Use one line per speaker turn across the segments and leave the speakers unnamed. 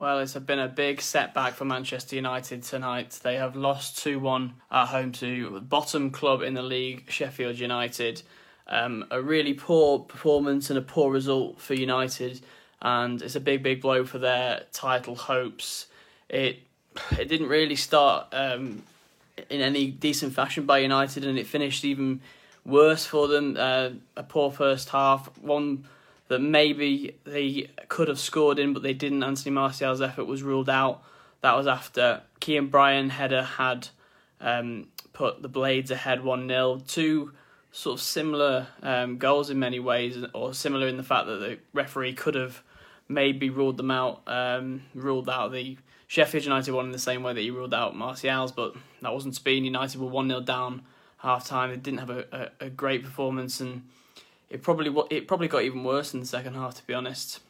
Well, it's been a big setback for Manchester United tonight. They have lost 2 1 at home to the bottom club in the league, Sheffield United. Um, a really poor performance and a poor result for United, and it's a big, big blow for their title hopes. It it didn't really start um, in any decent fashion by United, and it finished even worse for them. Uh, a poor first half, one that maybe they could have scored in, but they didn't. Anthony Martial's effort was ruled out. That was after Kean Bryan header had um, put the Blades ahead 1 0. Two sort of similar um, goals in many ways, or similar in the fact that the referee could have maybe ruled them out, um, ruled out the Sheffield United one in the same way that he ruled out Martial's, but that wasn't Spain. United were 1 0 down half time. They didn't have a, a, a, great performance, and it probably it probably got even worse in the second half, to be honest.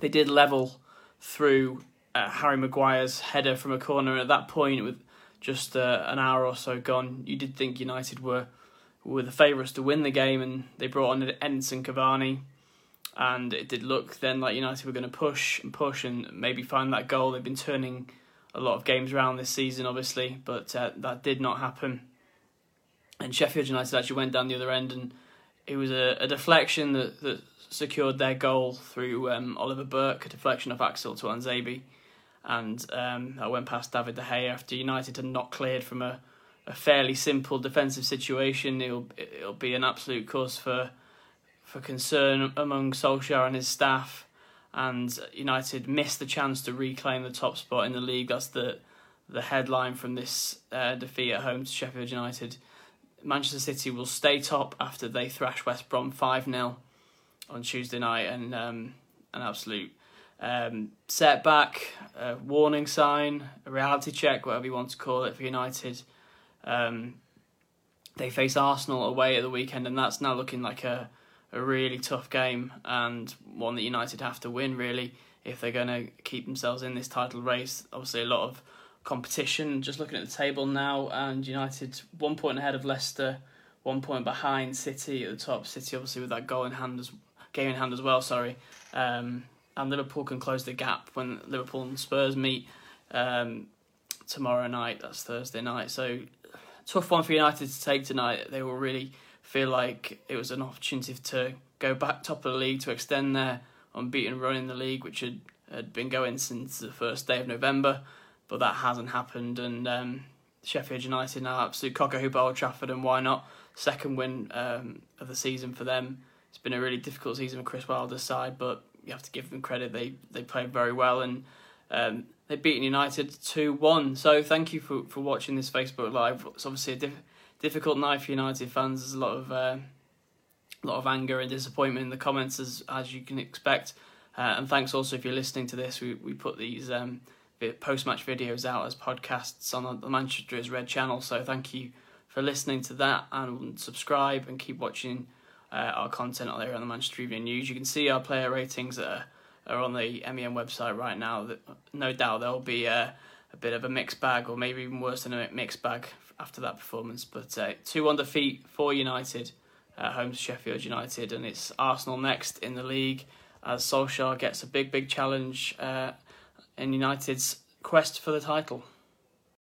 They did level through uh, Harry Maguire's header from a corner. At that point, with just uh, an hour or so gone, you did think United were were the favourites to win the game, and they brought on Edinson Cavani, and it did look then like United were going to push and push and maybe find that goal. They've been turning a lot of games around this season, obviously, but uh, that did not happen. And Sheffield United actually went down the other end, and it was a, a deflection that, that secured their goal through um, Oliver Burke, a deflection of Axel to Tuanzebe, and um, that went past David De Gea after United had not cleared from a a fairly simple defensive situation. It'll it'll be an absolute cause for for concern among Solskjaer and his staff. And United missed the chance to reclaim the top spot in the league. That's the the headline from this uh, defeat at home to Sheffield United. Manchester City will stay top after they thrash West Brom five 0 on Tuesday night, and um, an absolute um, setback, a warning sign, a reality check, whatever you want to call it for United. Um, they face Arsenal away at the weekend, and that's now looking like a, a really tough game and one that United have to win, really, if they're going to keep themselves in this title race. Obviously, a lot of competition. Just looking at the table now, and United one point ahead of Leicester, one point behind City at the top. City, obviously, with that goal in hand as game in hand as well. Sorry, um, and Liverpool can close the gap when Liverpool and Spurs meet um, tomorrow night. That's Thursday night. So tough one for United to take tonight. They will really feel like it was an opportunity to go back top of the league to extend their unbeaten run in the league, which had, had been going since the first day of November, but that hasn't happened. And um, Sheffield United now absolute cock a hoop at Old Trafford, and why not? Second win um, of the season for them. It's been a really difficult season for Chris Wilder's side, but you have to give them credit. They they played very well and. Um, they've beaten United 2 1. So thank you for, for watching this Facebook Live. It's obviously a diff- difficult night for United fans. There's a lot of uh, lot of anger and disappointment in the comments, as, as you can expect. Uh, and thanks also if you're listening to this. We, we put these um, post match videos out as podcasts on the Manchester is Red channel. So thank you for listening to that and subscribe and keep watching uh, our content out there on the Manchester Evening News. You can see our player ratings are are on the MEN website right now. No doubt there'll be a, a bit of a mixed bag, or maybe even worse than a mixed bag after that performance. But uh, two one defeat for United, uh, home to Sheffield United, and it's Arsenal next in the league as Solskjaer gets a big big challenge uh, in United's quest for the title.